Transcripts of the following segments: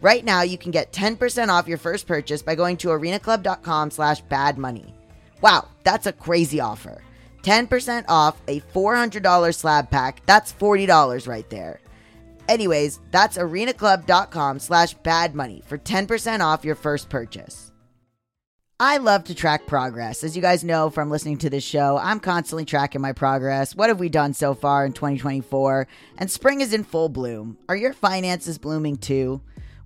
Right now, you can get 10% off your first purchase by going to arenaclub.com slash badmoney. Wow, that's a crazy offer. 10% off a $400 slab pack. That's $40 right there. Anyways, that's arenaclub.com slash badmoney for 10% off your first purchase. I love to track progress. As you guys know from listening to this show, I'm constantly tracking my progress. What have we done so far in 2024? And spring is in full bloom. Are your finances blooming too?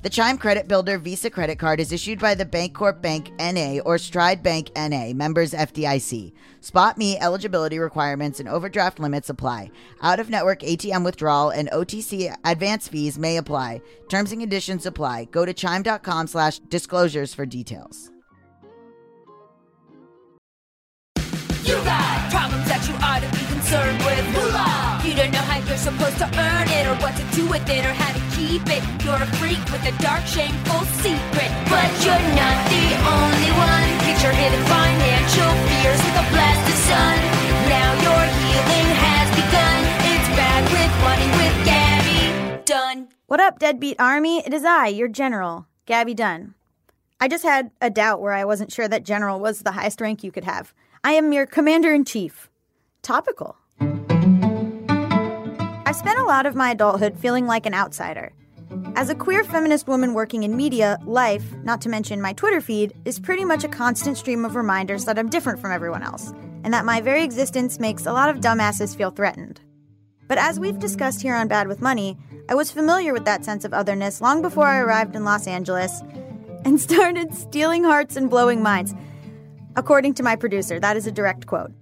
The Chime Credit Builder Visa credit card is issued by the Bancorp Bank NA or Stride Bank NA, members FDIC. Spot Me eligibility requirements and overdraft limits apply. Out of network ATM withdrawal and OTC advance fees may apply. Terms and conditions apply. Go to chime.com slash disclosures for details. You got problems that you ought to be concerned with. Supposed to earn it, or what to do with it, or how to keep it. You're a freak with a dark, shameful secret. But you're not the only one. Get your hidden financial fears with a blast of sun. Now your healing has begun. It's bad with money with Gaby Dunn. What up, Deadbeat Army? It is I, your general, Gaby Dunn. I just had a doubt where I wasn't sure that general was the highest rank you could have. I am your commander in chief. Topical. Spent a lot of my adulthood feeling like an outsider. As a queer feminist woman working in media, life, not to mention my Twitter feed, is pretty much a constant stream of reminders that I'm different from everyone else, and that my very existence makes a lot of dumbasses feel threatened. But as we've discussed here on Bad with Money, I was familiar with that sense of otherness long before I arrived in Los Angeles and started stealing hearts and blowing minds. According to my producer, that is a direct quote.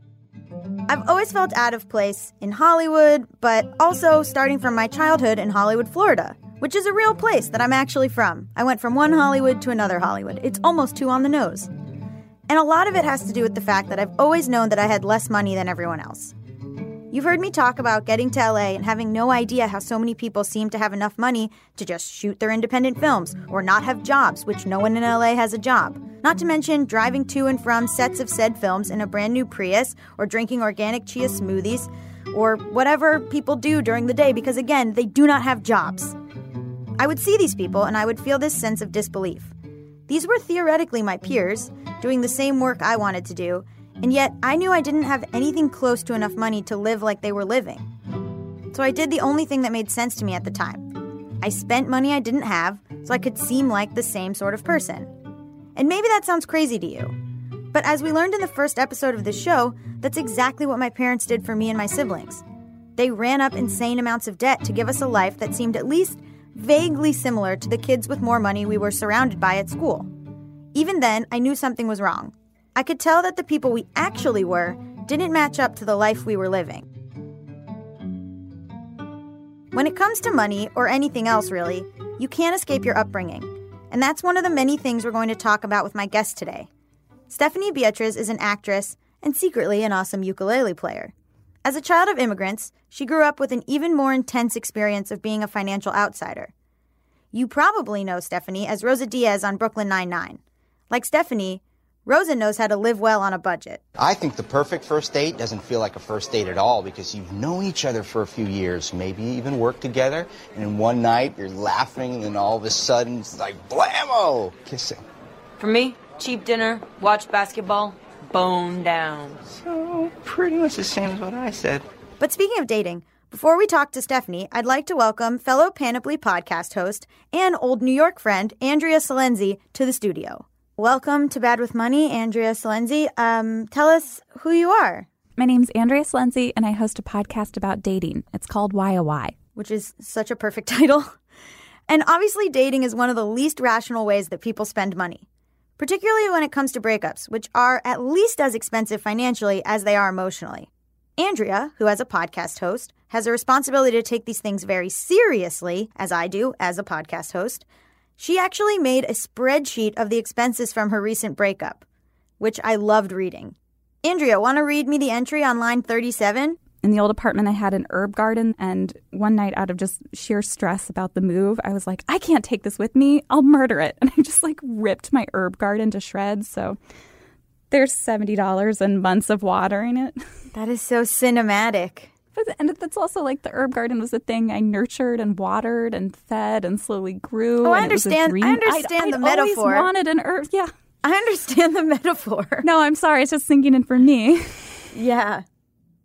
I've always felt out of place in Hollywood, but also starting from my childhood in Hollywood, Florida, which is a real place that I'm actually from. I went from one Hollywood to another Hollywood. It's almost two on the nose. And a lot of it has to do with the fact that I've always known that I had less money than everyone else. You've heard me talk about getting to LA and having no idea how so many people seem to have enough money to just shoot their independent films or not have jobs, which no one in LA has a job. Not to mention driving to and from sets of said films in a brand new Prius or drinking organic chia smoothies or whatever people do during the day because, again, they do not have jobs. I would see these people and I would feel this sense of disbelief. These were theoretically my peers, doing the same work I wanted to do, and yet I knew I didn't have anything close to enough money to live like they were living. So I did the only thing that made sense to me at the time. I spent money I didn't have so I could seem like the same sort of person. And maybe that sounds crazy to you. But as we learned in the first episode of this show, that's exactly what my parents did for me and my siblings. They ran up insane amounts of debt to give us a life that seemed at least vaguely similar to the kids with more money we were surrounded by at school. Even then, I knew something was wrong. I could tell that the people we actually were didn't match up to the life we were living. When it comes to money, or anything else really, you can't escape your upbringing. And that's one of the many things we're going to talk about with my guest today. Stephanie Beatriz is an actress and secretly an awesome ukulele player. As a child of immigrants, she grew up with an even more intense experience of being a financial outsider. You probably know Stephanie as Rosa Diaz on Brooklyn Nine-Nine. Like Stephanie, Rosa knows how to live well on a budget. I think the perfect first date doesn't feel like a first date at all because you've known each other for a few years, maybe even worked together, and in one night you're laughing, and then all of a sudden it's like blammo, kissing. For me, cheap dinner, watch basketball, bone down. So pretty much the same as what I said. But speaking of dating, before we talk to Stephanie, I'd like to welcome fellow Panoply podcast host and old New York friend Andrea Silenzi to the studio. Welcome to Bad with Money, Andrea Silenzi. Um, tell us who you are, My name's Andrea Silenzi, and I host a podcast about dating. It's called Why a Why. which is such a perfect title. And obviously, dating is one of the least rational ways that people spend money, particularly when it comes to breakups, which are at least as expensive financially as they are emotionally. Andrea, who as a podcast host has a responsibility to take these things very seriously, as I do as a podcast host, she actually made a spreadsheet of the expenses from her recent breakup, which I loved reading. Andrea, want to read me the entry on line 37? In the old apartment, I had an herb garden, and one night, out of just sheer stress about the move, I was like, I can't take this with me. I'll murder it. And I just like ripped my herb garden to shreds. So there's $70 and months of watering it. That is so cinematic. But and that's also like the herb garden was a thing I nurtured and watered and fed and slowly grew. Oh, I and it was a understand- I dream. I'd- understand the I'd always metaphor. wanted an herb. Yeah. I understand the metaphor. No, I'm sorry. It's just sinking in for me. Yeah.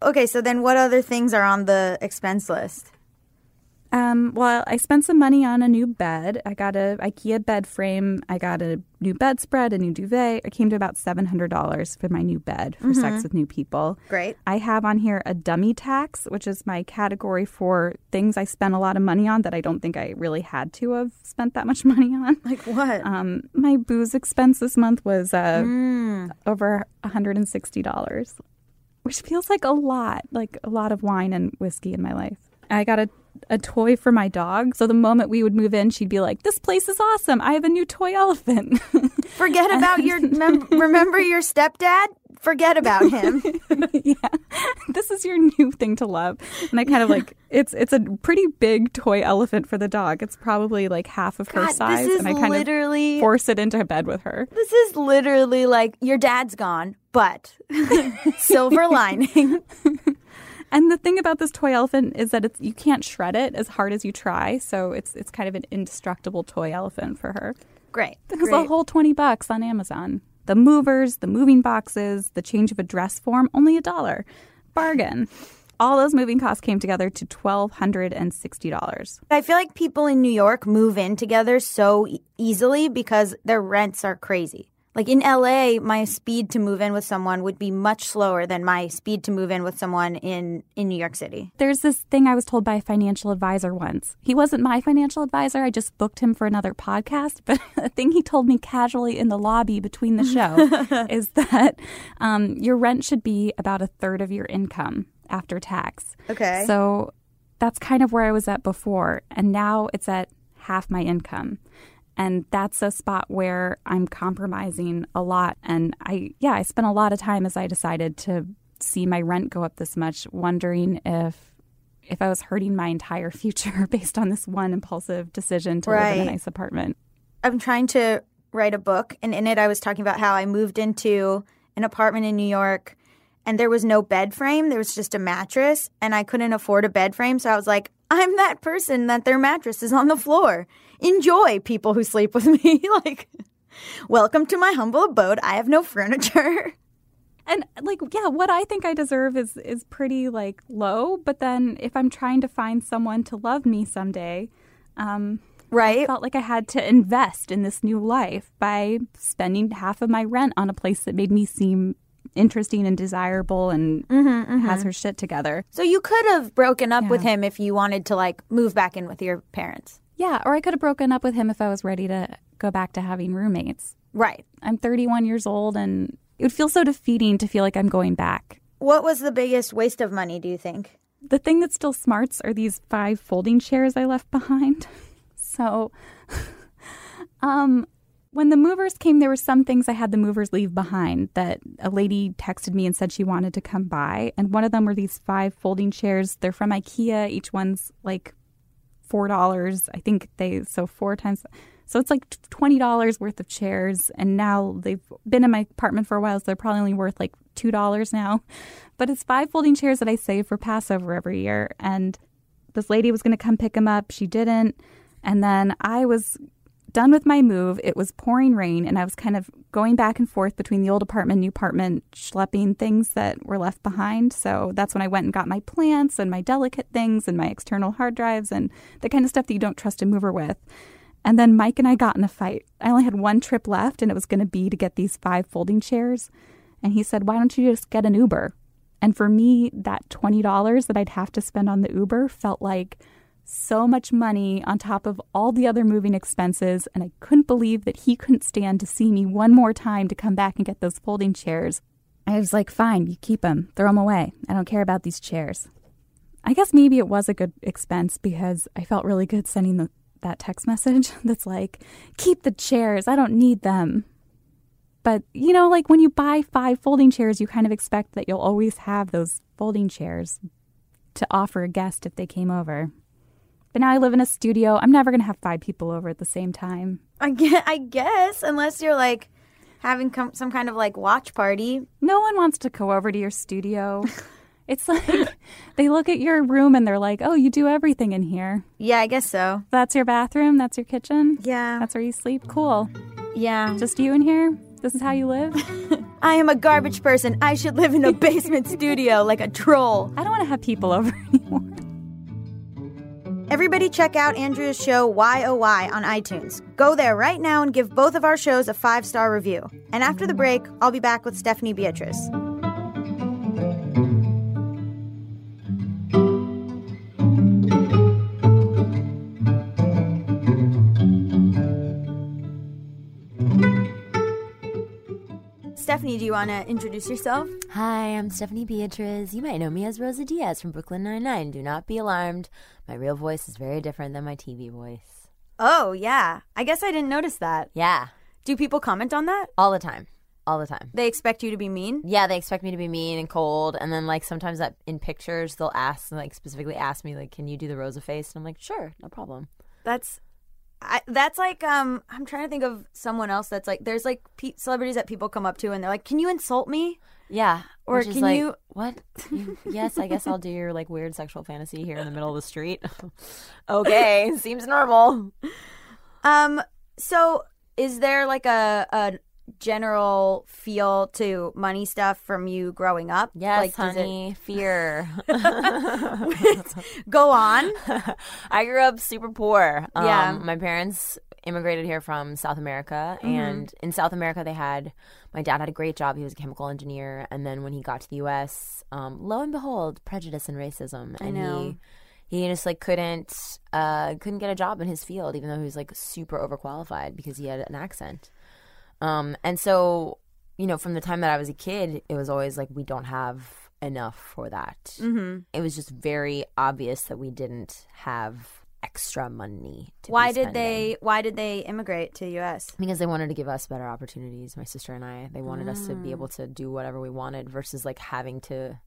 Okay, so then what other things are on the expense list? Um, well, I spent some money on a new bed. I got a IKEA bed frame. I got a new bedspread, a new duvet. It came to about seven hundred dollars for my new bed for sex with new people. Great. I have on here a dummy tax, which is my category for things I spent a lot of money on that I don't think I really had to have spent that much money on. Like what? Um, my booze expense this month was uh, Mm. over $160, which feels like a lot, like a lot of wine and whiskey in my life. I got a, a toy for my dog. So the moment we would move in, she'd be like, This place is awesome. I have a new toy elephant. Forget about your mem- remember your stepdad? Forget about him. yeah. This is your new thing to love. And I kind of like it's it's a pretty big toy elephant for the dog. It's probably like half of her size. and I kind literally of force it into bed with her. this is literally like your dad's gone, but silver lining. And the thing about this toy elephant is that it's you can't shred it as hard as you try, so it's it's kind of an indestructible toy elephant for her. Great. It was a whole twenty bucks on Amazon. The movers, the moving boxes, the change of address form, only a dollar. Bargain. All those moving costs came together to twelve hundred and sixty dollars. I feel like people in New York move in together so e- easily because their rents are crazy. Like in LA, my speed to move in with someone would be much slower than my speed to move in with someone in, in New York City. There's this thing I was told by a financial advisor once. He wasn't my financial advisor. I just booked him for another podcast. But a thing he told me casually in the lobby between the show is that um, your rent should be about a third of your income after tax. Okay. So that's kind of where I was at before. And now it's at half my income. And that's a spot where I'm compromising a lot. And I, yeah, I spent a lot of time as I decided to see my rent go up this much, wondering if if I was hurting my entire future based on this one impulsive decision to live in a nice apartment. I'm trying to write a book, and in it, I was talking about how I moved into an apartment in New York, and there was no bed frame. There was just a mattress, and I couldn't afford a bed frame. So I was like, I'm that person that their mattress is on the floor. Enjoy, people who sleep with me. like, welcome to my humble abode. I have no furniture. And like, yeah, what I think I deserve is is pretty like low. But then if I'm trying to find someone to love me someday, um, I Right? felt like I had to invest in this new life by spending half of my rent on a place that made me seem interesting and desirable and has her shit together. So you could have broken up with him if you wanted to like move back in with your parents. Yeah, or I could have broken up with him if I was ready to go back to having roommates. Right. I'm 31 years old and it would feel so defeating to feel like I'm going back. What was the biggest waste of money, do you think? The thing that still smarts are these five folding chairs I left behind. So, um, when the movers came, there were some things I had the movers leave behind that a lady texted me and said she wanted to come by. And one of them were these five folding chairs. They're from IKEA. Each one's like four dollars. I think they so four times. So it's like twenty dollars worth of chairs, and now they've been in my apartment for a while, so they're probably only worth like two dollars now. But it's five folding chairs that I save for Passover every year, and this lady was going to come pick them up. She didn't, and then I was done with my move. It was pouring rain, and I was kind of going back and forth between the old apartment, new apartment, schlepping things that were left behind. So that's when I went and got my plants and my delicate things and my external hard drives and the kind of stuff that you don't trust a mover with. And then Mike and I got in a fight. I only had one trip left, and it was going to be to get these five folding chairs. And he said, Why don't you just get an Uber? And for me, that $20 that I'd have to spend on the Uber felt like so much money on top of all the other moving expenses. And I couldn't believe that he couldn't stand to see me one more time to come back and get those folding chairs. I was like, Fine, you keep them, throw them away. I don't care about these chairs. I guess maybe it was a good expense because I felt really good sending the, that text message that's like, keep the chairs, I don't need them. But, you know, like when you buy five folding chairs, you kind of expect that you'll always have those folding chairs to offer a guest if they came over. But now I live in a studio. I'm never going to have five people over at the same time. I guess, I guess unless you're like having com- some kind of like watch party. No one wants to go over to your studio. it's like they look at your room and they're like, oh, you do everything in here. Yeah, I guess so. That's your bathroom. That's your kitchen. Yeah. That's where you sleep. Cool. Yeah. Just you in here? This is how you live? I am a garbage person. I should live in a basement studio like a troll. I don't want to have people over anymore. Everybody check out Andrea's show Why on iTunes. Go there right now and give both of our shows a five star review. And after the break, I'll be back with Stephanie Beatriz. Stephanie, do you want to introduce yourself? Hi, I'm Stephanie Beatriz. You might know me as Rosa Diaz from Brooklyn Nine-Nine. Do not be alarmed. My real voice is very different than my TV voice. Oh, yeah. I guess I didn't notice that. Yeah, Do people comment on that? all the time. All the time. They expect you to be mean? Yeah, they expect me to be mean and cold, and then like sometimes that in pictures they'll ask, like specifically ask me, like, "Can you do the Rosa face?" And I'm like, "Sure, no problem." That's I, that's like um I'm trying to think of someone else that's like there's like pe- celebrities that people come up to and they're like, "Can you insult me?" Yeah, Or can like, you- What? You, yes, I guess I'll do your like weird sexual fantasy here in the middle of the street. okay, seems normal. Um so is there like a a general feel to money stuff from you growing up? Yes, like, does it- honey, fear. Go on. I grew up super poor. Um, Yeah. My parents immigrated here from South America. Mm-hmm. And in South America, they had my dad had a great job. He was a chemical engineer. And then when he got to the U.S., um, lo and behold, prejudice and racism. And he he just like couldn't uh, couldn't get a job in his field, even though he was like super overqualified because he had an accent. Um, and so, you know, from the time that I was a kid, it was always like we don't have enough for that. Mm-hmm. It was just very obvious that we didn't have extra money. Why did they why did they immigrate to the US? Because they wanted to give us better opportunities, my sister and I. They wanted us to be able to do whatever we wanted versus like having to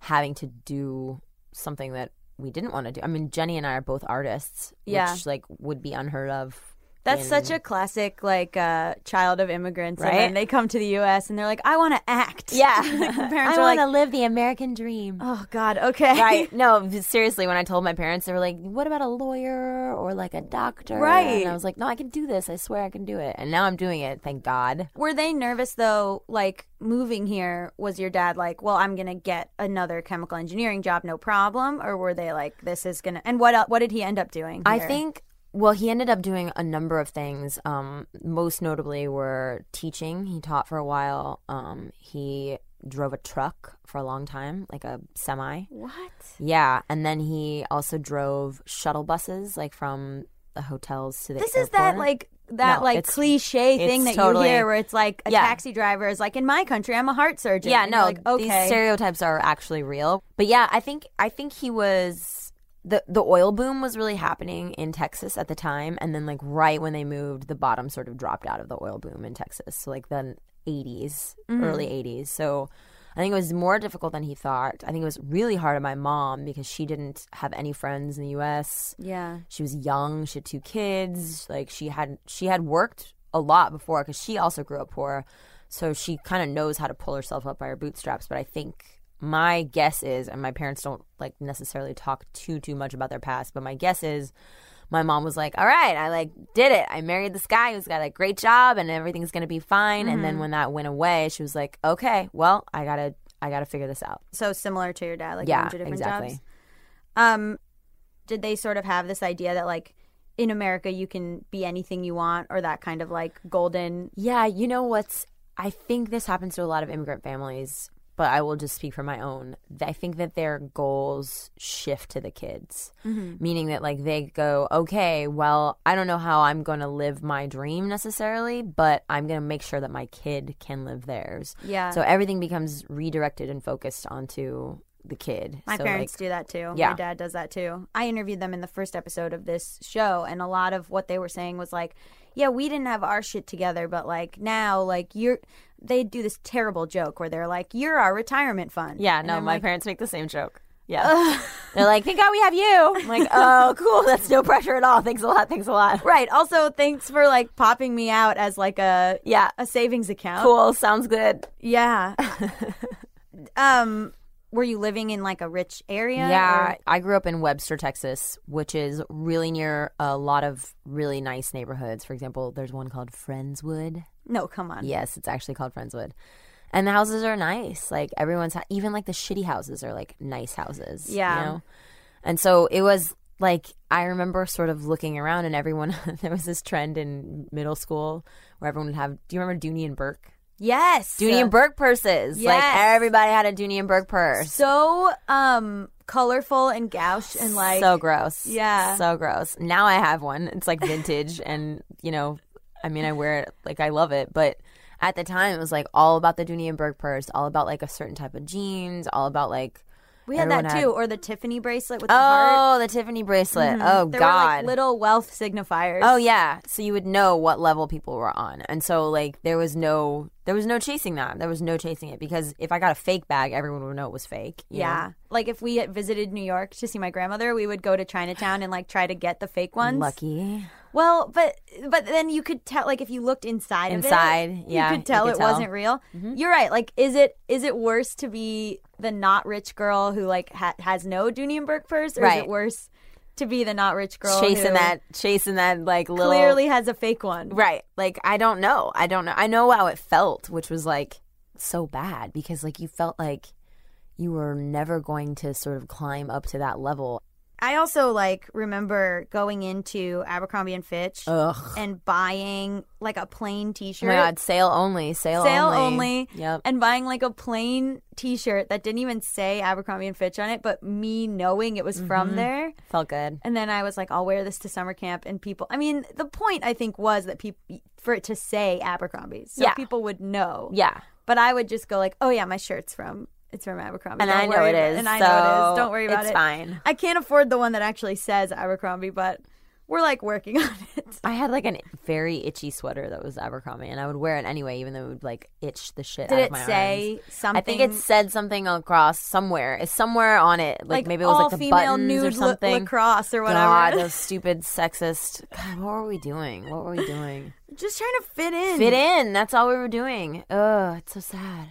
having to do something that we didn't want to do. I mean, Jenny and I are both artists, Yeah. which like would be unheard of That's in- such a classic, like, uh, child of immigrants. And Right? then they come to the U.S. and they're like, I want to act. yeah. Like, parents I want like, to live the American dream. oh, God, okay. right. No, seriously, when I told my parents, they were like, what about a lawyer or like a doctor? Right. And I was like, no, I can do this. I swear I can do it. And now I'm doing it. Thank God. Were they nervous, though, like, moving here? Was your dad like, well, I'm going to get another chemical engineering job, no problem? Or were they like, this is going to. And what, what did he end up doing? I think well, he ended up doing a number of things. Um, most notably were teaching. He taught for a while. Um, he drove a truck for a long time, like a semi. What? Yeah, and then he also drove shuttle buses, like from the hotels to the. This is that like that No, like cliche thing that totally- you hear where it's like a Yeah. taxi driver is like in my country I'm a heart surgeon. Yeah, no, like, okay. these stereotypes are actually real. But yeah, I think I think he was the the oil boom was really happening in Texas at the time, and then like right when they moved, the bottom sort of dropped out of the oil boom in Texas. So like the eighties, Mm-hmm. early eighties. So I think it was more difficult than he thought. I think it was really hard on my mom because she didn't have any friends in the U.S. yeah. She was young. She had two kids. Like she had she had worked a lot before because she also grew up poor, so she kind of knows how to pull herself up by her bootstraps. But I think my guess is, and my parents don't like necessarily talk too too much about their past, but my guess is. My mom was like, "All right, I like did it. I married this guy who's got a great job and everything's gonna be fine." And then when that went away, she was like, "Okay, well, I gotta, I gotta figure this out." So similar to your dad, like Yeah, a bunch of different exactly. jobs. Um, did they sort of have this idea that like in America you can be anything you want, or that kind of like golden? Yeah, you know what's I think this happens to a lot of immigrant families, but I will just speak for my own. I think that their goals shift to the kids. Mm-hmm. Meaning that like they go, "Okay, well, I don't know how I'm going to live my dream necessarily, but I'm going to make sure that my kid can live theirs." Yeah. So everything becomes redirected and focused onto the kid. My So, parents like, do that too. Yeah. My dad does that too. I interviewed them in the first episode of this show, and a lot of what they were saying was like, yeah, we didn't have our shit together, but like now, like you're. They do this terrible joke where they're like, "You're our retirement fund." Yeah, And no, I'm my like, parents make the same joke. Yeah. They're like, thank God we have you. I'm like, oh, cool. That's no pressure at all. Thanks a lot. Thanks a lot. Right. Also, thanks for like popping me out as like a Yeah. a savings account. Cool. Sounds good. Yeah. um, were you living in like a rich area? Yeah. or- I grew up in Webster, Texas, which is really near a lot of really nice neighborhoods. For example, there's one called Friendswood. No, come on. Yes, it's actually called Friendswood. And the houses are nice. Like everyone's, even like the shitty houses are like nice houses. Yeah. You know? And so it was like, I remember sort of looking around and everyone, there was this trend in middle school where everyone would have, do you remember Dooney and Bourke? Yes. Dooney and Bourke purses. Yes. Like everybody had a Dooney and Bourke purse. So um colorful and gouche and like so gross. Yeah. So gross. Now I have one. It's like vintage and, you know, I mean, I wear it like I love it, but at the time it was like all about the Dooney and Bourke purse, all about like a certain type of jeans, all about like we had that had- too, or the Tiffany bracelet with the heart. Oh, the Tiffany bracelet. Mm-hmm. Oh There god. were like little wealth signifiers. Oh yeah, so you would know what level people were on, and so like there was no there was no chasing that. There was no chasing it because if I got a fake bag, everyone would know it was fake. you know? Yeah. Like if we had visited New York to see my grandmother, we would go to Chinatown and like try to get the fake ones. lucky. Well, but but then you could tell like if you looked inside Inside, of it, yeah, you you could tell could it tell. wasn't real. Mm-hmm. You're right. Like is it is it worse to be the not rich girl who like ha- has no Bourke purse or is it worse to be the not rich girl chasing who that, chasing that like little clearly has a fake one? Right. Like I don't know. I don't know. I know how it felt, which was like so bad because like you felt like you were never going to sort of climb up to that level. I also like remember going into Abercrombie and Fitch Ugh. and buying like a plain Oh T-shirt. my god, sale only, sale, only sale only. only. Yep. And buying like a plain T-shirt that didn't even say Abercrombie and Fitch on it, but me knowing it was Mm-hmm. from there. Felt good. And then I was like, I'll wear this to summer camp, and people. I mean, the point I think was that people for it to say Abercrombie, so Yeah. people would know. Yeah. But I would just go like, Oh yeah, my shirt's from it's from Abercrombie, And Don't I know worry it and I know it is. Don't worry about it's it. It's fine. I can't afford the one that actually says Abercrombie, but we're like working on it. I had like a very itchy sweater that was Abercrombie, and I would wear it anyway, even though it would like itch the shit Did out it of my say arms. something? I think it said something across somewhere. It's somewhere on it. Like, like maybe it was all like the female buttons nude or la- something. lacrosse or whatever. God, those stupid sexist. God, what were we doing? What were we doing? Just trying to fit in. Fit in. That's all we were doing. Ugh, it's so sad.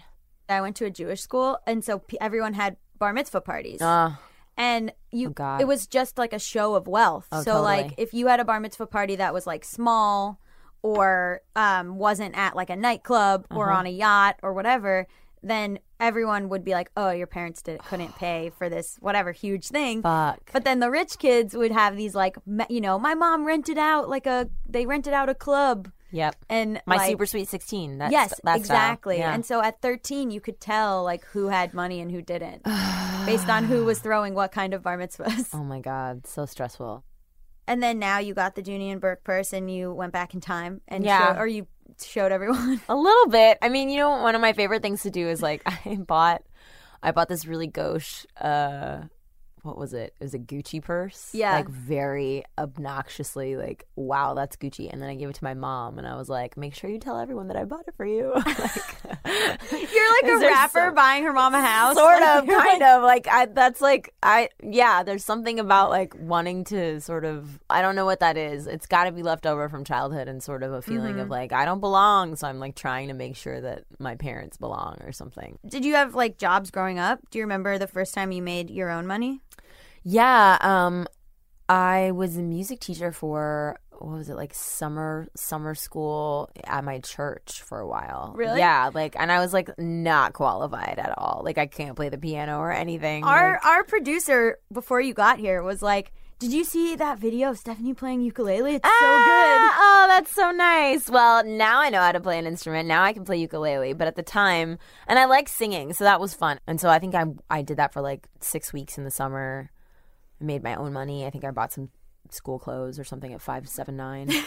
I went to a Jewish school, and so p- everyone had bar mitzvah parties. Ugh. and you Oh, it was just like a show of wealth Oh, so like if you had a bar mitzvah party that was like small or um wasn't at like a nightclub or Uh-huh. on a yacht or whatever then everyone would be like oh your parents did, couldn't pay for this whatever huge thing Fuck. but then the rich kids would have these like you know my mom rented out like a they rented out a club Yep. and My like, super sweet sixteen. That's yes, that style. exactly. Yeah. And so at 13, you could tell like who had money and who didn't, based on who was throwing what kind of bar mitzvahs. oh my god, so stressful. And then now you got the Dooney and Bourke purse, and you went back in time and Yeah. showed, or you showed everyone. A little bit. I mean, you know, one of my favorite things to do is like I bought, I bought this really gauche. uh What was it? It was a Gucci purse. Yeah. like very obnoxiously like, wow, that's Gucci. And then I gave it to my mom, and I was like, make sure you tell everyone that I bought it for you. like, You're like a rapper some- buying her mom a house, sort Like, of kind like- of like i that's like i yeah there's something about like wanting to sort of i don't know what that is it's got to be left over from childhood and sort of a feeling Mm-hmm. of like i don't belong so i'm like trying to make sure that my parents belong or something Did you have like jobs growing up? Do you remember the first time you made your own money? Yeah um i was a music teacher for what was it like summer summer school at my church for a while Really? yeah like and i was like not qualified at all like i can't play the piano or anything Our like- our producer before you got here was like, "Did you see that video of Stephanie playing ukulele? It's so good." Ah, Oh, that's so nice. Well, now I know how to play an instrument. Now I can play ukulele. But at the time, and I like singing, so that was fun. And so I think I I did that for like six weeks in the summer. I made my own money. I think I bought some school clothes or something at five seven nine.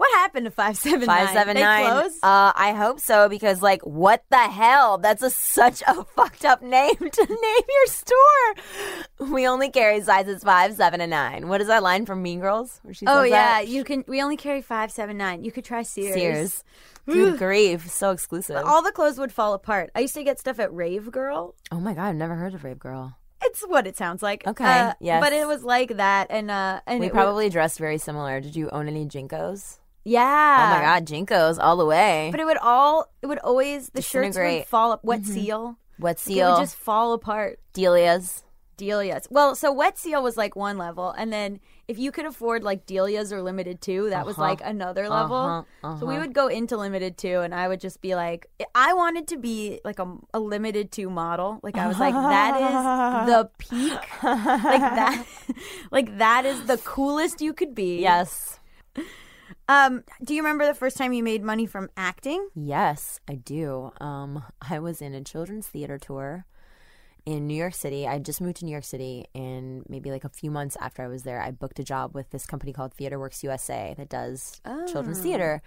What happened to five seven Five seven nine. They closed? Uh, I hope so because like what the hell? That's a such a fucked up name to name your store. We only carry sizes five, seven, and nine. What is that line from Mean Girls? Where she Oh yeah, that? you can. We only carry five seven nine. You could try Sears. Sears. Good grief, so exclusive. All the clothes would fall apart. I used to get stuff at Rave Girl. Oh my god, I've never heard of Rave Girl. It's what it sounds like. Okay, Uh, yes. but it was like that, and uh, and We it probably dressed very similar. Did you own any JNCOs? yeah. oh my god, JNCOs all the way. But it would all. It would always the shirts would fall up. Wet seal. Wet seal. It seal, would just fall apart. Delia's. Delia's. Well, so wet seal was like one level, and then if you could afford like Delia's or Limited Too, that was Uh-huh. like another level. Uh-huh, So we uh-huh. would go into Limited Too, and I would just be like, I wanted to be like a, a Limited Too model. Like I was like, that is the peak. Like that, like that is the coolest you could be. Yes. Um. Do you remember the first time you made money from acting? Yes, I do. Um, I was in a children's theater tour in New York City. I just moved to New York City, and maybe like a few months after I was there, I booked a job with this company called TheaterWorks USA that does children's oh. theater.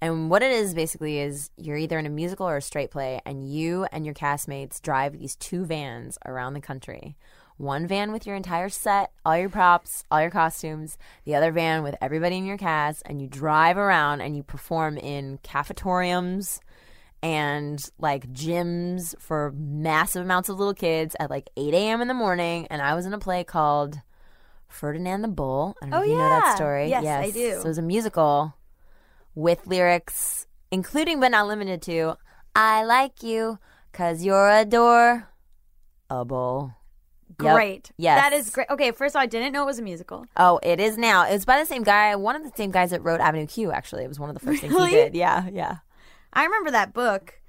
And what it is basically is you're either in a musical or a straight play, and you and your castmates drive these two vans around the country. One van with your entire set, all your props, all your costumes, the other van with everybody in your cast, and you drive around and you perform in cafetoriums and like gyms for massive amounts of little kids at like 8 a.m. in the morning. And I was in a play called Ferdinand the Bull. I don't know Oh, if you know that yeah. story. Yes, I do. So it was a musical with lyrics, including but not limited to I like you because you're adorable. Yep. Great. Yes. That is great. Okay, first of all, I didn't know it was a musical. Oh, it is now. It's by the same guy, one of the same guys that wrote Avenue Q, actually. It was one of the first things Really? he did. Yeah, yeah. I remember that book.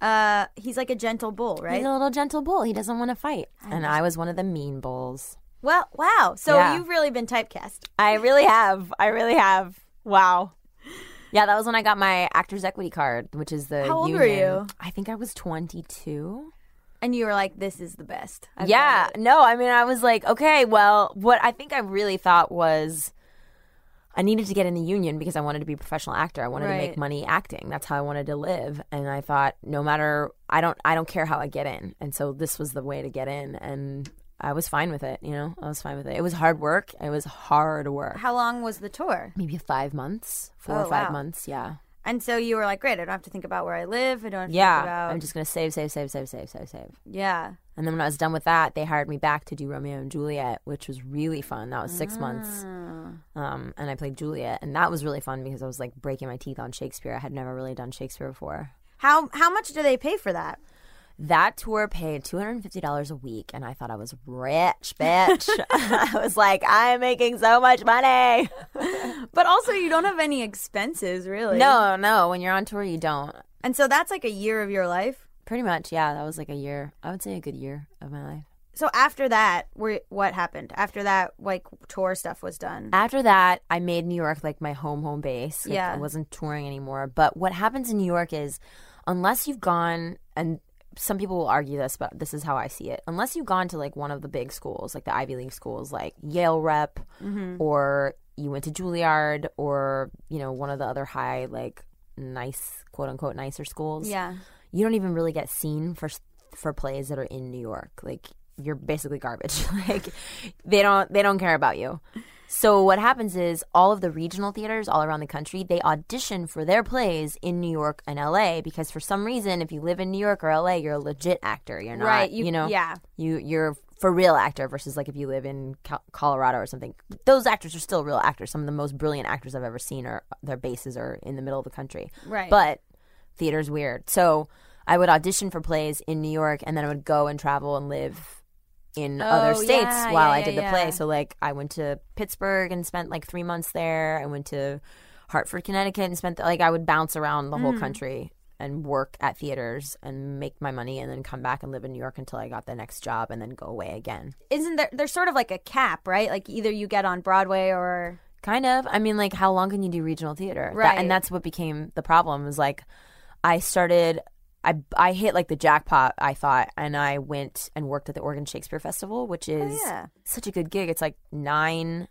Uh, he's like a gentle bull, right? He's a little gentle bull. He doesn't want to fight. And I was one of the mean bulls. Well, wow. So Yeah. you've really been typecast. I really have. I really have. Wow. Yeah, that was when I got my Actors Equity card, which is the How old were you? I think I was 22. And you were like, this is the best. I've yeah. No, I mean, I was like, okay, well, what I think I really thought was I needed to get in the union because I wanted to be a professional actor. I wanted to make money acting. That's how I wanted to live. And I thought, no matter, I don't, I don't care how I get in. And so this was the way to get in. And I was fine with it. You know, I was fine with it. It was hard work. It was hard work. How long was the tour? Maybe five months, four Oh, or five wow. months. Yeah, And so you were like, great, I don't have to think about where I live. I don't have to yeah. think about. I'm just gonna save, save, save, save, save, save, save. yeah. And then when I was done with that, they hired me back to do Romeo and Juliet, which was really fun. That was six months. Um, and I played Juliet, and that was really fun because I was like breaking my teeth on Shakespeare. I had never really done Shakespeare before. How how much do they pay for that? That tour paid two hundred and fifty dollars a week, and I thought I was rich, bitch. I was like, I'm making so much money. But also, you don't have any expenses, really. No, no, when you're on tour, you don't. And so that's like a year of your life. Pretty much, yeah. That was like a year. I would say a good year of my life. So after that, what happened? After that, like tour stuff was done. After that, I made New York like my home home base. Like, Yeah. I wasn't touring anymore. But what happens in New York is unless you've gone and some people will argue this, but this is how I see it. Unless you've gone to like one of the big schools, like the Ivy League schools, like Yale Rep, mm-hmm. or you went to Juilliard, or you know one of the other high, like nice, quote unquote, nicer schools. Yeah. you don't even really get seen for for plays that are in New York. Like you're basically garbage. like they don't they don't care about you. So what happens is all of the regional theaters all around the country they audition for their plays in New York and LA because for some reason if you live in New York or LA you're a legit actor. You're not Right, you, you- know yeah. you you're for real actor versus like if you live in Colorado or something. Those actors are still real actors. Some of the most brilliant actors I've ever seen are their bases are in the middle of the country. Right. But theater's weird. So I would audition for plays in New York and then I would go and travel and live in other Oh, states yeah, while yeah, I yeah, did the yeah. play. So like I went to Pittsburgh and spent like 3 months there. I went to Hartford, Connecticut and spent like I would bounce around the whole Mm. country and work at theaters and make my money and then come back and live in New York until I got the next job and then go away again. Isn't there? There's sort of like a cap, right? Like either you get on Broadway or Kind of. I mean, like, how long can you do regional theater? That- Right. and that's what became the problem. Was like, I started. I I hit like the jackpot. I thought, and I went and worked at the Oregon Shakespeare Festival, which oh, is yeah. such a good gig. It's like nine.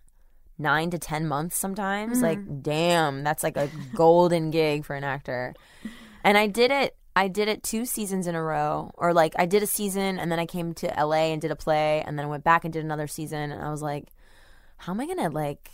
Nine to ten months sometimes. Mm-hmm. Like, damn, that's like a golden gig for an actor. And I did it. I did it two seasons in a row, or like I did a season, and then I came to LA and did a play, and then I went back and did another season, and I was like, how am I gonna like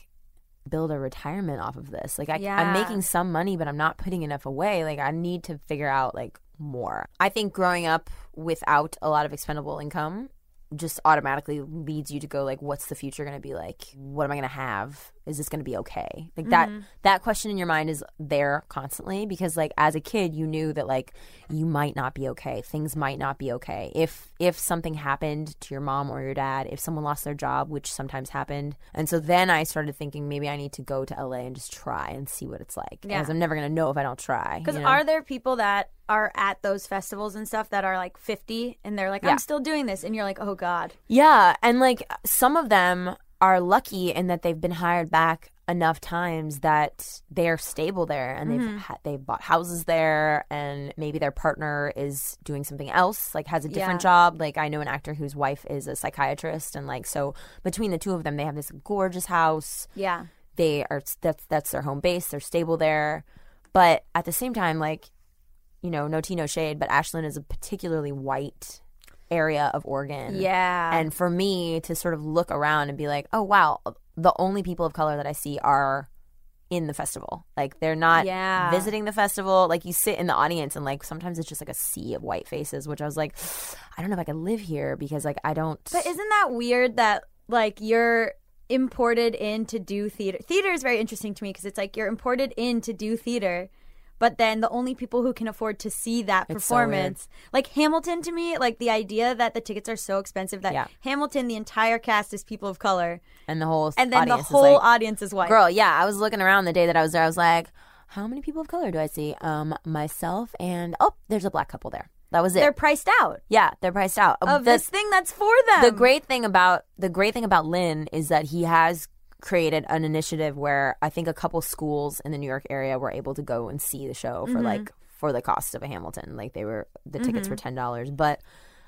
build a retirement off of this? Like I, Yeah. I'm making some money, but I'm not putting enough away. Like I need to figure out like more. I think growing up without a lot of expendable income just automatically leads you to go like what's the future going to be like what am i going to have is this going to be okay like that mm-hmm. that question in your mind is there constantly because like as a kid you knew that like you might not be okay things might not be okay if if something happened to your mom or your dad if someone lost their job which sometimes happened and so then i started thinking maybe i need to go to la and just try and see what it's like Yeah. because i'm never going to know if i don't try Because you know? are there people that are at those festivals and stuff that are like 50 and they're like, Yeah. I'm still doing this. And you're like, oh God. Yeah, and like some of them are lucky in that they've been hired back enough times that they're stable there and they've mm-hmm. ha- they've bought houses there and maybe their partner is doing something else like has a different Yeah. job. Like I know an actor whose wife is a psychiatrist and like so between the two of them they have this gorgeous house. Yeah. they are that's that's their home base. They're stable there. But at the same time like you know no tea no shade but ashland is a particularly white area of oregon Yeah. and for me to sort of look around and be like oh wow the only people of color that i see are in the festival like they're not Yeah. visiting the festival like you sit in the audience and like sometimes it's just like a sea of white faces which i was like i don't know if i can live here because like i don't But isn't that weird that like you're imported in to do theater? Theater is very interesting to me because it's like you're imported in to do theater, but then the only people who can afford to see that It's so performance, like Hamilton to me, like the idea that the tickets are so expensive that Yeah. Hamilton, the entire cast is people of color, and the whole and then the whole like, audience is white. Girl, yeah, I was looking around the day that I was there. I was like, how many people of color do I see? Um, myself and oh, there's a black couple there. That was it. They're priced out yeah, they're priced out. of the, this thing that's for them. the great thing about the great thing about Lin is that he has created an initiative where I think a couple schools in the New York area were able to go and see the show Mm-hmm. for like for the cost of a Hamilton. Like they were the tickets were ten dollars. But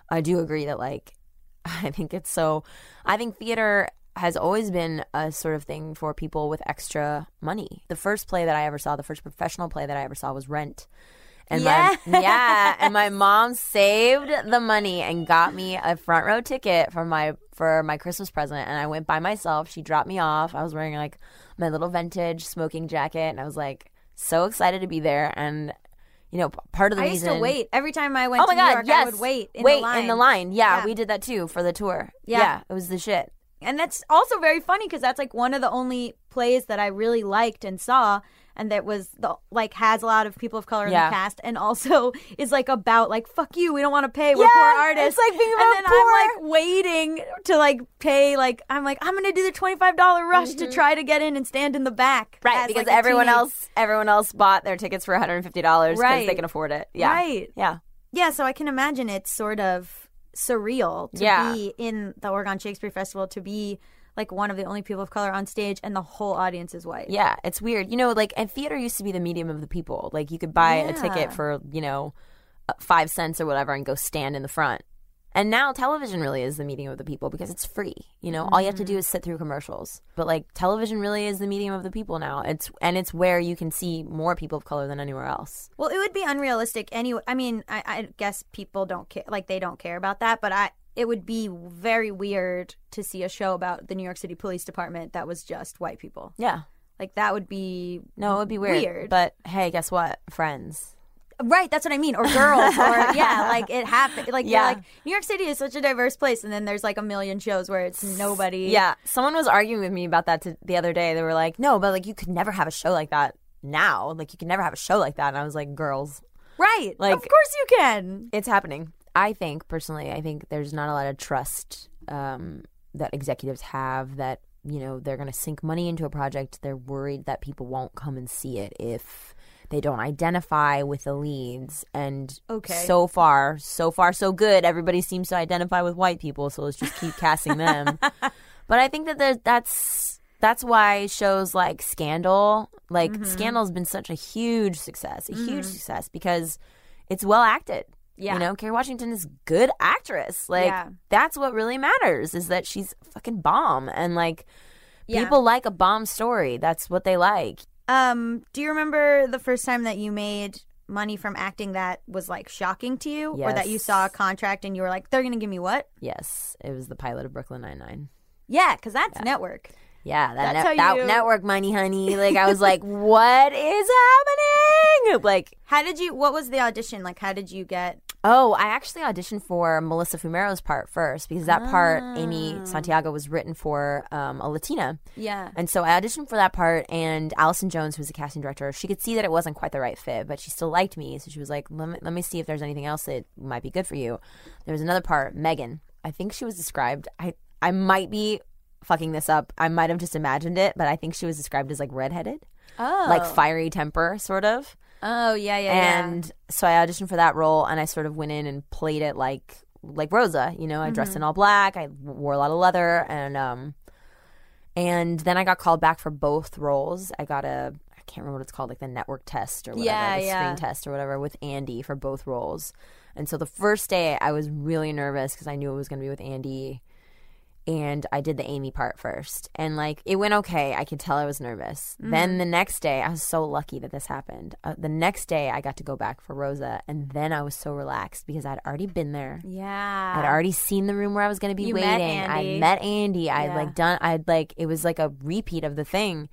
I do agree that like I think it's so I think theater has always been a sort of thing for people with extra money. The first play that I ever saw, the first professional play that I ever saw was Rent. And my yeah, and my mom saved the money and got me a front row ticket for my for my Christmas present, and I went by myself. She dropped me off. I was wearing like my little vintage smoking jacket, and I was like so excited to be there. And you know, part of the I used reason to wait every time I went Oh my god! York. yes, I would wait in wait the line. in the line. Yeah, Yeah. we did that too for the tour. Yeah. it was the shit. and that's also very funny because that's like one of the only plays that I really liked and saw, and that was the like has a lot of people of color in Yeah. the cast, and also is like about like fuck you, we don't want to pay, we're Yeah, poor artists. it's like being and then poor. I'm like waiting to like pay like I'm like I'm gonna do the twenty five dollar rush to try to get in and stand in the back, Mm-hmm. Right, as, because like, everyone teenage- else everyone else bought their tickets for one hundred and fifty dollars because Right. they can afford it. Yeah, Right. Yeah, Yeah, so I can imagine it's sort of surreal to Yeah. be in the Oregon Shakespeare Festival to be like one of the only people of color on stage and the whole audience is white. Yeah, it's weird. You know, like, and theater used to be the medium of the people. Like, you could buy a ticket for, you know, uh, five cents or whatever and go stand in the front. And now television really is the medium of the people because it's free. You know, all you have to Mm-hmm. do is sit through commercials. But like television really is the medium of the people now. It's and it's where you can see more people of color than anywhere else. Well, it would be unrealistic anyway. I mean, I, I guess people don't care, like they don't care about that, but I it would be very weird to see a show about the New York City Police Department that was just white people. Yeah. Like that would be No, it would be weird. Weird. But hey, guess what? Friends. right. That's what I mean. Or girls, or yeah, like it happened. Like Yeah. like New York City is such a diverse place, and then there's like a million shows where it's nobody. Yeah, someone was arguing with me about that to, the other day. They were like, "No, but like you could never have a show like that now. Like you could never have a show like that." And I was like, "Girls, right. Like- of course you can. it's happening." I think personally, I think there's not a lot of trust um, that executives have that you know they're going to sink money into a project. They're worried that people won't come and see it if they don't identify with the leads. And Okay. so far, so far, so good. Everybody seems to identify with white people, so let's just keep casting them. But I think that there, that's that's why shows like Scandal, like Mm-hmm. Scandal's been such a huge success, a huge success because it's well acted. Yeah. You know, Kerry Washington is good actress. Like Yeah. that's what really matters is that she's fucking bomb and like Yeah. people like a bomb story. That's what they like. Um, do you remember the first time that you made money from acting that was like shocking to you, or that you saw a contract and you were like, "They're gonna give me what?" Yes, it was the pilot of Brooklyn Nine Nine. Yeah, because that's network. Yeah, that, how that you- network money, honey. Like I was like, what is happening? Like How did you? What was the audition like? How did you get? Oh, I actually auditioned for Melissa Fumero's part first because that part, Ah. Amy Santiago, was written for um, a Latina. Yeah. And so I auditioned for that part, and Allison Jones, who was the casting director, she could see that it wasn't quite the right fit, but she still liked me. So she was like, let me, let me see if there's anything else that might be good for you. There was another part, Megan. I think she was described, I, I might be fucking this up. I might have just imagined it, but I think she was described as like redheaded, Oh, like fiery temper, sort of oh yeah, yeah, and so I auditioned for that role, and I sort of went in and played it like like Rosa. You know, I dressed in all black, I wore a lot of leather, and um, and then I got called back for both roles. I got a I can't remember what it's called, like the network test or whatever, Yeah, the yeah. screen test or whatever, with Andy for both roles. And so the first day, I was really nervous because I knew it was going to be with Andy. And I did the Amy part first. And like, it went okay. I could tell I was nervous. Mm-hmm. Then the next day, I was so lucky that this happened. Uh, the next day, I got to go back for Rosa. And then I was so relaxed because I'd already been there. yeah. I'd already seen the room where I was going to be You met waiting. Andy. I'd met Andy. I'd Yeah. like done. I'd like it was like a repeat of the thing,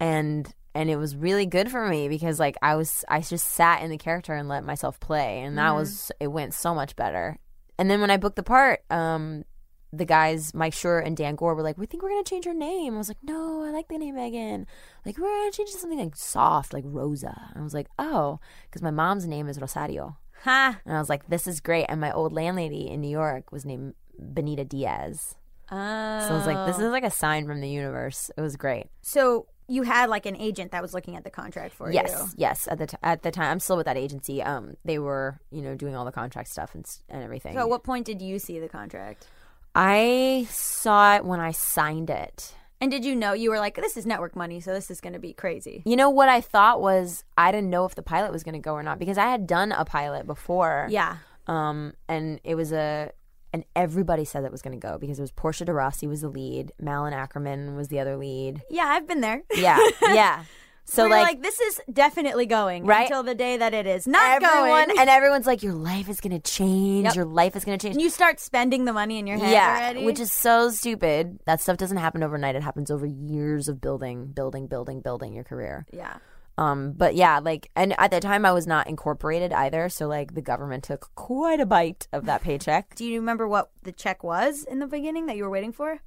and and it was really good for me because like I was I just sat in the character and let myself play, and that was it went so much better. And then when I booked the part, um, the guys Mike Schur and Dan Goor were like, "We think we're gonna change her name." I was like, "No, I like the name Megan. Like we're gonna change it to something like soft, like Rosa." I was like, "Oh," because my mom's name is Rosario. Ha. And I was like, this is great. And my old landlady in New York was named Benita Diaz. Oh. So I was like, this is like a sign from the universe. It was great. So you had like an agent that was looking at the contract for yes, you. yes. Yes. At the t- at the time, I'm still with that agency. Um, they were you know doing all the contract stuff and and everything. So at what point did you see the contract? I saw it when I signed it. And did you know you were like, this is network money, so this is going to be crazy? You know what I thought was I didn't know if the pilot was going to go or not because I had done a pilot before. Yeah. Um, and it was a, and everybody said it was going to go because it was Portia de Rossi was the lead, Malin Akerman was the other lead. Yeah, I've been there. Yeah, yeah. So like, like, this is definitely going Right? until the day that it is not everyone going. and everyone's like, your life is gonna change. Yep. Your life is gonna change. And you start spending the money in your head yeah, already. which is so stupid. That stuff doesn't happen overnight. It happens over years of building, building, building, building your career. yeah. Um, but yeah, like, and at the time I was not incorporated either, so like the government took quite a bite of that paycheck. Do you remember what the check was in the beginning that you were waiting for?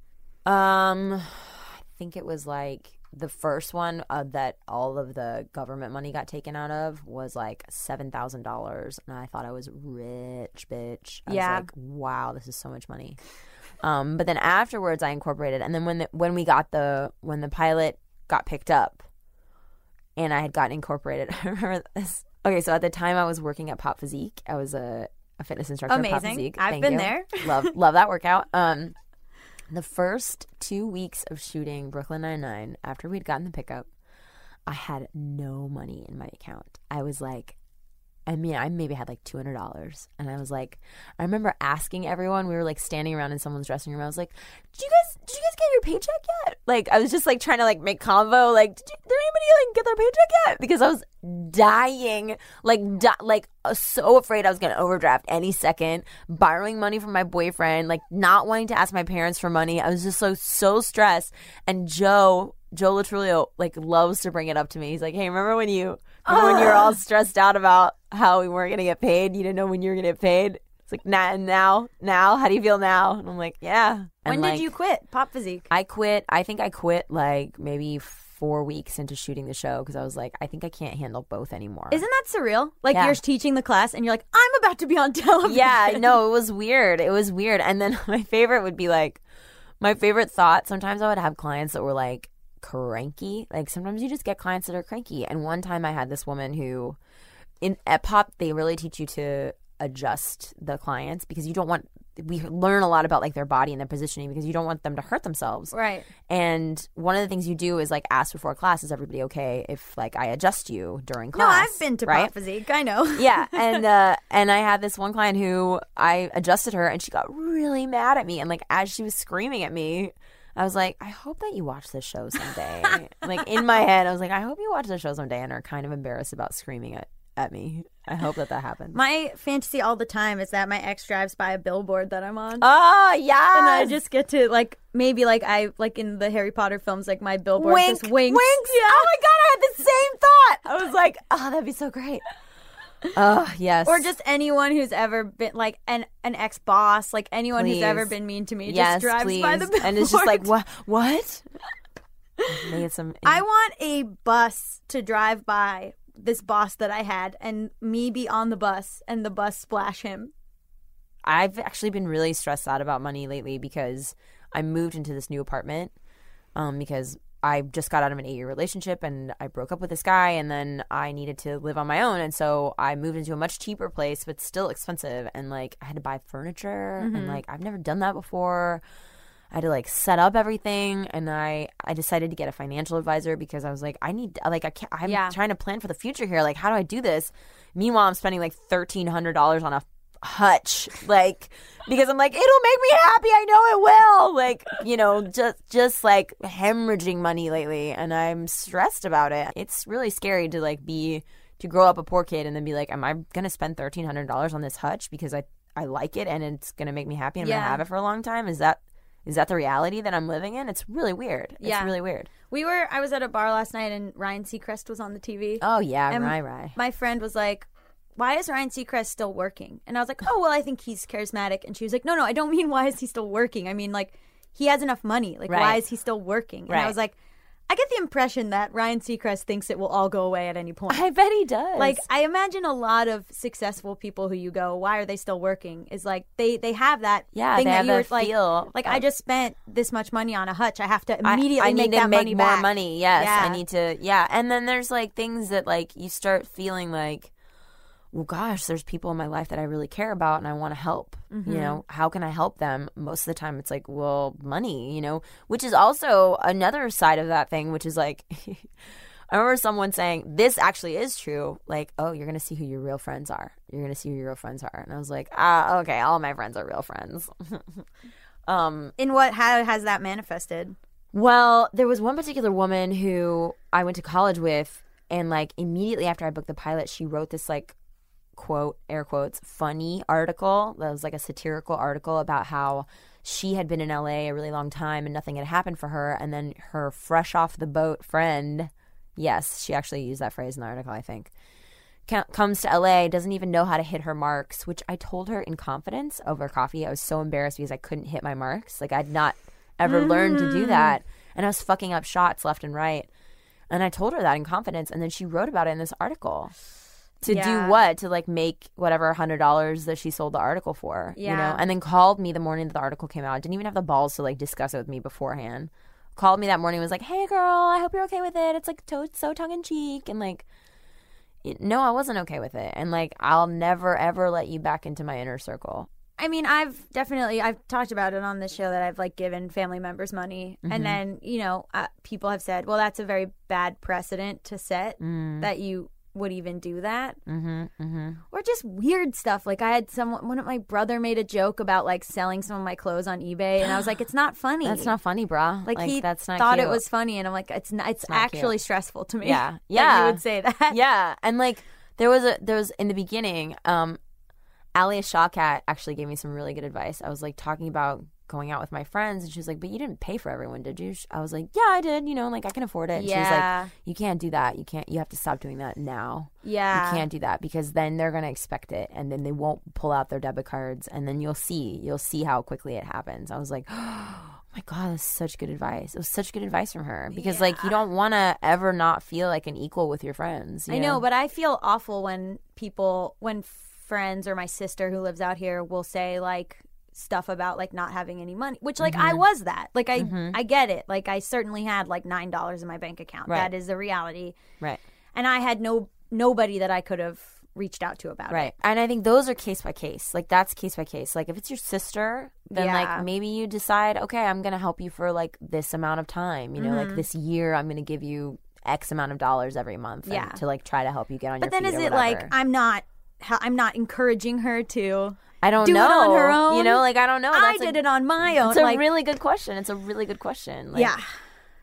Um, I think it was like the first one uh, that all of the government money got taken out of was like seven thousand dollars, and I thought I was rich, bitch. I Yeah. was like, wow, this is so much money. Um, but then afterwards, I incorporated, and then when the, when we got the when the pilot got picked up, and I had gotten incorporated, I remember this. Okay, so at the time I was working at Pop Physique. I was a, a fitness instructor at Pop Amazing. Physique. I've Thank been you. there. love love that workout. Um, the first two weeks of shooting Brooklyn Nine Nine, after we'd gotten the pickup, I had no money in my account. I was like, I mean, I maybe had like two hundred dollars, and I was like, I remember asking everyone. We were like standing around in someone's dressing room. I was like, "Did you guys, did you guys get your paycheck yet?" Like, I was just like trying to like make convo. Like, did, you, did anybody like get their paycheck yet? Because I was dying, like, di- like uh, so afraid I was gonna overdraft any second. Borrowing money from my boyfriend, like not wanting to ask my parents for money. I was just so so stressed. And Joe. Joe Lo Truglio like loves to bring it up to me. He's like, "Hey, remember when you remember when you were all ah. stressed out about how we weren't gonna get paid? You didn't know when you were gonna get paid." It's like, "Nah, now, now, how do you feel now?" And I'm like, "Yeah." When And, did like, you quit Pop Physique? I quit. I think I quit like maybe four weeks into shooting the show because I was like, I think I can't handle both anymore. Isn't that surreal? Like Yeah. you're teaching the class and you're like, I'm about to be on television. yeah, no, it was weird. It was weird. And then my favorite would be like, my favorite thought. Sometimes I would have clients that were like cranky. Like sometimes you just get clients that are cranky. And one time I had this woman who, in at Pop, they really teach you to adjust the clients because you don't want. We learn a lot about like their body and their positioning because you don't want them to hurt themselves. Right. And one of the things you do is like ask before class, is everybody okay if like I adjust you during class? No. I've been to right? Pop Physique. I know. yeah, and uh, and I had this one client who I adjusted her, and she got really mad at me. And like as she was screaming at me, I was like, I hope that you watch this show someday. like in my head, I was like, I hope you watch the show someday, and are kind of embarrassed about screaming at at me. I hope that that happens. My fantasy all the time is that my ex drives by a billboard that I'm on. oh yeah, and I just get to like maybe like I like in the Harry Potter films like my billboard wink, just winks. winks. Yeah. Oh my god, I had the same thought. I was like, oh, that'd be so great. Oh yes, Or just anyone who's ever been like an an ex boss, like anyone who's ever been mean to me, yes, just drives please. by the billboard. and it's just like what what. Made some. I want a bus to drive by this boss that I had, and me be on the bus, and the bus splash him. I've actually been really stressed out about money lately because I moved into this new apartment um, because I just got out of an eight year relationship and I broke up with this guy and then I needed to live on my own. And so I moved into a much cheaper place, but still expensive. And like I had to buy furniture and mm-hmm. like I've never done that before. I had to like set up everything and I I decided to get a financial advisor because I was like I need like I can't I'm Yeah. trying to plan for the future here like how do I do this meanwhile I'm spending like $1300 on a hutch like because I'm like it'll make me happy I know it will like you know just just like hemorrhaging money lately and I'm stressed about it. It's really scary to like be to grow up a poor kid and then be like am I to spend $1300 on this hutch because I I like it and it's to make me happy and I'm gonna have it for a long time? Is that is that the reality that I'm living in? It's really weird. It's Yeah. really weird. We were. I was at a bar last night, and Ryan Seacrest was on the TV. oh yeah. And right right My friend was like, "Why is Ryan Seacrest still working?" And I was like, "Oh well, I think he's charismatic." And she was like, "No, no, I don't mean why is he still working. I mean like he has enough money. Like why is he still working?" And I was like, "I get the impression that Ryan Seacrest thinks it will all go away at any point." I bet he does like I imagine a lot of successful people who you go, why are they still working? Is like they they have that Yeah, thing they that have you were like feel like I just spent this much money on a hutch. I have to immediately I, need make to that make money more back. money. Yes, Yeah. I need to. Yeah, and then there's like things that like you start feeling like, well, gosh, there's people in my life that I really care about and I want to help. Mm-hmm. You know, how can I help them? Most of the time, it's like, well, money. You know, which is also another side of that thing, which is like. I remember someone saying, This actually is true. Like, oh, you're going to see who your real friends are. You're going to see who your real friends are. And I was like, ah, okay, all my friends are real friends. um, In what how has that manifested? Well, there was one particular woman who I went to college with, and like immediately after I booked the pilot, she wrote this like quote, air quotes, funny article that was like a satirical article about how she had been in LA a really long time and nothing had happened for her. And then her fresh off the boat friend, yes, she actually used that phrase in the article, I think, comes to LA, doesn't even know how to hit her marks, which I told her in confidence over coffee. I was so embarrassed because I couldn't hit my marks. Like I'd not ever learned to do mm. that. And I was fucking up shots left and right. And I told her that in confidence. And then she wrote about it in this article. To Yeah. do what? To like make whatever hundred dollars that she sold the article for. You know? And then called me the morning that the article came out. Didn't even have the balls to like discuss it with me beforehand. Called me that morning and was like, Hey girl, I hope you're okay with it. It's like to- so tongue in cheek and like no, I wasn't okay with it. And like I'll never ever let you back into my inner circle. I mean, I've definitely I've talked about it on the show that I've like given family members money, Mm-hmm. and then you know uh, people have said, well, that's a very bad precedent to set Mm. that you would even do that, Mm-hmm. Mm-hmm. or just weird stuff. Like I had someone, one of my brother made a joke about like selling some of my clothes on eBay, and I was like, it's not funny. That's not funny, brah. like, he that's not thought it was funny, and I'm like, it's not. It's, not actually cute. stressful to me. Yeah. Yeah. you would say that. yeah, and like there was a there was in the beginning, um, Alia Shawkat actually gave me some really good advice. I was like talking about going out with my friends, and she was like, "But you didn't pay for everyone, did you?" I was like, "Yeah, I did. You know, like I can afford it." And She was like, "You can't do that. You can't. You have to stop doing that now. Yeah. You can't do that because then they're gonna expect it, and then they won't pull out their debit cards, and then you'll see you'll see how quickly it happens." I was like. Oh my god, that's such good advice. It was such good advice from her because like you don't want to ever not feel like an equal with your friends. you I know, but I feel awful when people, when friends or my sister who lives out here will say like stuff about like not having any money, which like Mm-hmm. I was that. Like I, I get it. Like I certainly had like nine dollars in my bank account. Right. That is the reality, right. and I had no nobody that I could have reached out to about Right. it. And I think those are case by case. Like that's case by case. Like if it's your sister, then Yeah. like maybe you decide, okay, I'm going to help you for like this amount of time, you know, Mm-hmm. like this year I'm going to give you X amount of dollars every month Yeah. to like try to help you get on But your then is it like. I'm not? I'm not encouraging her to. I don't do it know. on her own? You know, like I don't know. I That's a- did it on my own. It's a like, really good question. It's a really good question. Like, yeah.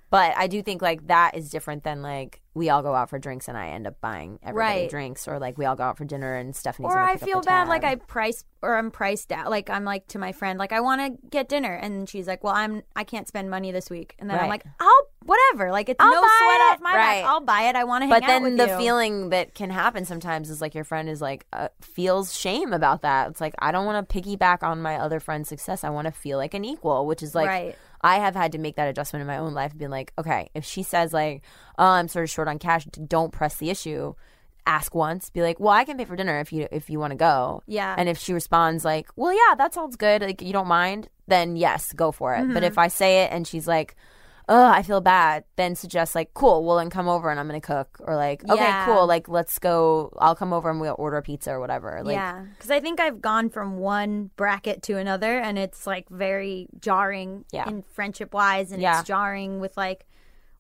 But I do think like that is different than like we all go out for drinks and I end up buying everybody Right. drinks or like we all go out for dinner and Stephanie's or I feel the bad like. I price or I'm priced out like I'm like to my friend like I want to get dinner and she's like well I'm I can't spend money this week and then I'm like I'll whatever like it's I'll no sweat it. off my Right. back I'll buy it I want to hang But out then with the you. feeling that can happen sometimes is like your friend is like uh, feels shame about that. It's like I don't want to piggyback on my other friend's success. I want to feel like an equal, which is like Right. I have had to make that adjustment in my own life. Being like, okay, if she says like, oh, I'm sort of short on cash, don't press the issue. Ask once, be like, well, I can pay for dinner if you if you want to go. Yeah. And if she responds like, well, yeah, that sounds good, like you don't mind, then yes, go for it. Mm-hmm. But if I say it and she's like, oh, I feel bad, then suggest like, cool, well then come over and I'm gonna cook, or like, okay, Yeah. cool, like let's go. I'll come over and we'll order a pizza or whatever. Like, yeah because I think I've gone from one bracket to another and it's like very jarring Yeah. in friendship wise and Yeah. it's jarring with like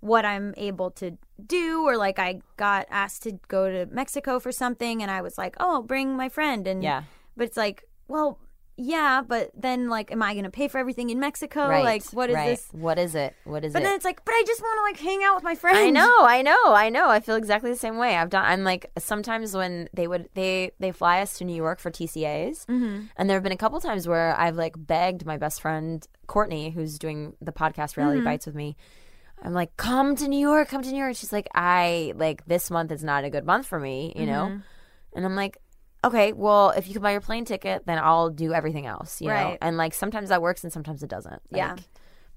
what I'm able to do or like I got asked to go to Mexico for something and I was like oh bring my friend and Yeah. but it's like well yeah but then like am I gonna pay for everything in Mexico right. like what is right. this What is it? What is but it? But then it's like but I just want to like hang out with my friends I know, I know, I know. I feel exactly the same way. I've done. I'm like sometimes when they would they they fly us to New York for TCAs, Mm-hmm. and there have been a couple times where I've like begged my best friend Courtney, who's doing the podcast Reality Mm-hmm. Bites with me. I'm like, come to New York, come to New York. She's like, I like this month is not a good month for me, you know. Mm-hmm. And I'm like, okay, well, if you can buy your plane ticket, then I'll do everything else, you know. Right. And like sometimes that works and sometimes it doesn't. Yeah.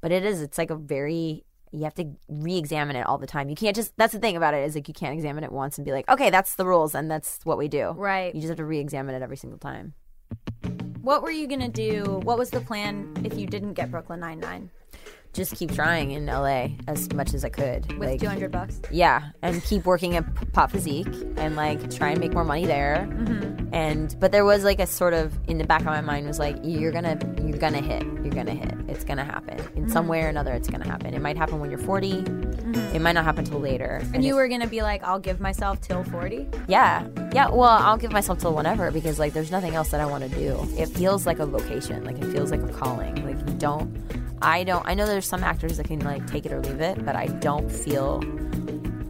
But it is. It's like a very. You have to re-examine it all the time. You can't just. That's the thing about it is like you can't examine it once and be like, okay, that's the rules and that's what we do. Right. You just have to re-examine it every single time. what were you gonna do what was the plan if you didn't get Brooklyn Nine Nine Just keep trying in LA as much as I could. with like, 200 bucks Yeah, and keep working at Pop Physique and like try and make more money there. Mm-hmm. And but there was like a sort of in the back of my mind was like you're gonna you're gonna hit you're gonna hit it's gonna happen in some Mm-hmm. way or another it's gonna happen. It might happen when you're 40. It might not happen till later. And you if- were gonna be like, I'll give myself till forty. yeah yeah well I'll give myself till whenever because like there's nothing else that I want to do. It feels like a vocation like it feels like a calling like you don't. I don't. I know there's some actors that can like take it or leave it, but I don't feel.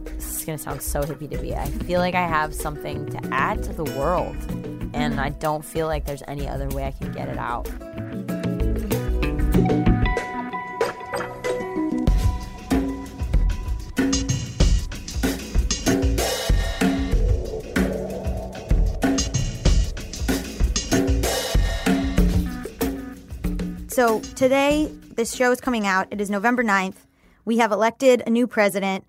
This is gonna sound so hippie to be. I feel like I have something to add to the world, and I don't feel like there's any other way I can get it out. So today, this show is coming out. It is November 9th. We have elected a new president.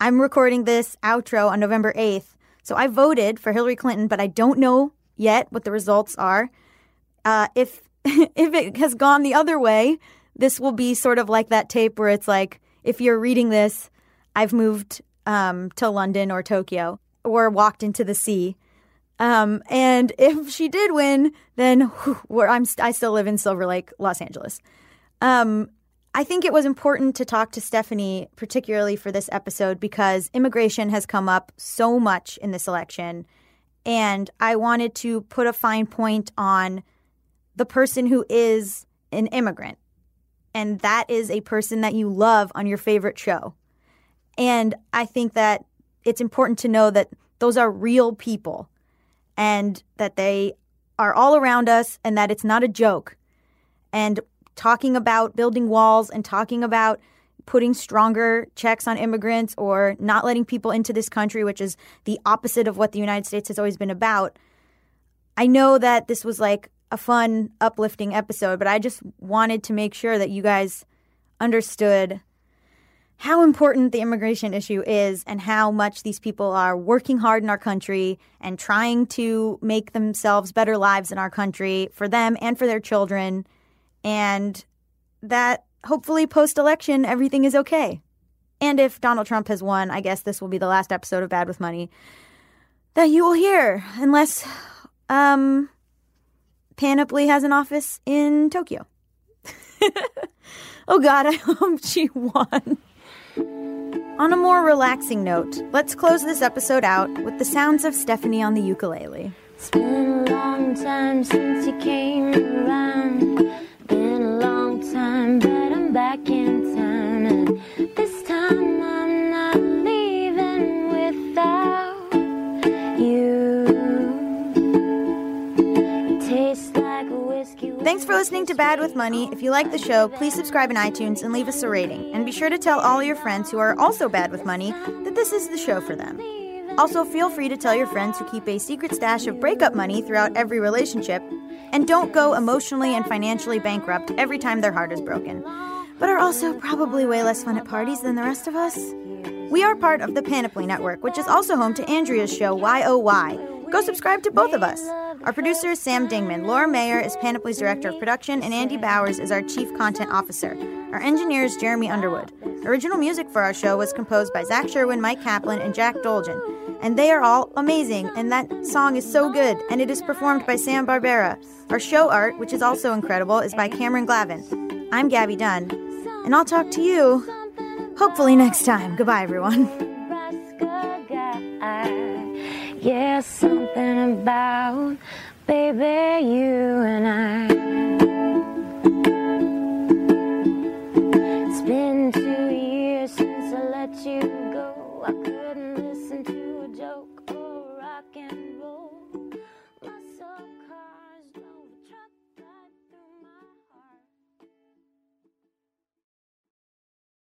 I'm recording this outro on November 8th. So I voted for Hillary Clinton, but I don't know yet what the results are. Uh, if if it has gone the other way, this will be sort of like that tape where it's like, if you're reading this, I've moved um, to London or Tokyo or walked into the sea. Um, and if she did win, then whew, where I'm I still live in Silver Lake, Los Angeles. Um, I think it was important to talk to Stephanie, particularly for this episode, because immigration has come up so much in this election. And I wanted to put a fine point on the person who is an immigrant. And that is a person that you love on your favorite show. And I think that it's important to know that those are real people and that they are all around us and that it's not a joke. And talking about building walls and talking about putting stronger checks on immigrants or not letting people into this country, which is the opposite of what the United States has always been about. I know that this was like a fun, uplifting episode, but I just wanted to make sure that you guys understood how important the immigration issue is and how much these people are working hard in our country and trying to make themselves better lives in our country for them and for their children. And that hopefully post election, everything is okay. And if Donald Trump has won, I guess this will be the last episode of Bad with Money that you will hear, unless um, Panoply has an office in Tokyo. oh God, I hope she won. On a more relaxing note, let's close this episode out with the sounds of Stephanie on the ukulele. It's been a long time since you came around. Been a long time, but I'm back in. And this time I'm not leaving without you. Tastes like whiskey. Thanks for listening to Bad with Money. If you like the show, please subscribe in iTunes and leave us a rating. And be sure to tell all your friends who are also bad with money that this is the show for them. Also, feel free to tell your friends who keep a secret stash of breakup money throughout every relationship and don't go emotionally and financially bankrupt every time their heart is broken, but are also probably way less fun at parties than the rest of us. We are part of the Panoply Network, which is also home to Andrea's show, YOY. Go subscribe to both of us. Our producer is Sam Dingman. Laura Mayer is Panoply's director of production, and Andy Bowers is our chief content officer. Our engineer is Jeremy Underwood. Original music for our show was composed by Zach Sherwin, Mike Kaplan, and Jack Dolgen. And they are all amazing, and that song is so good, and it is performed by Sam Barbera. Our show art, which is also incredible, is by Cameron Glavin. I'm Gaby Dunn, and I'll talk to you hopefully next time. Goodbye, everyone. Yeah, something about baby you and I.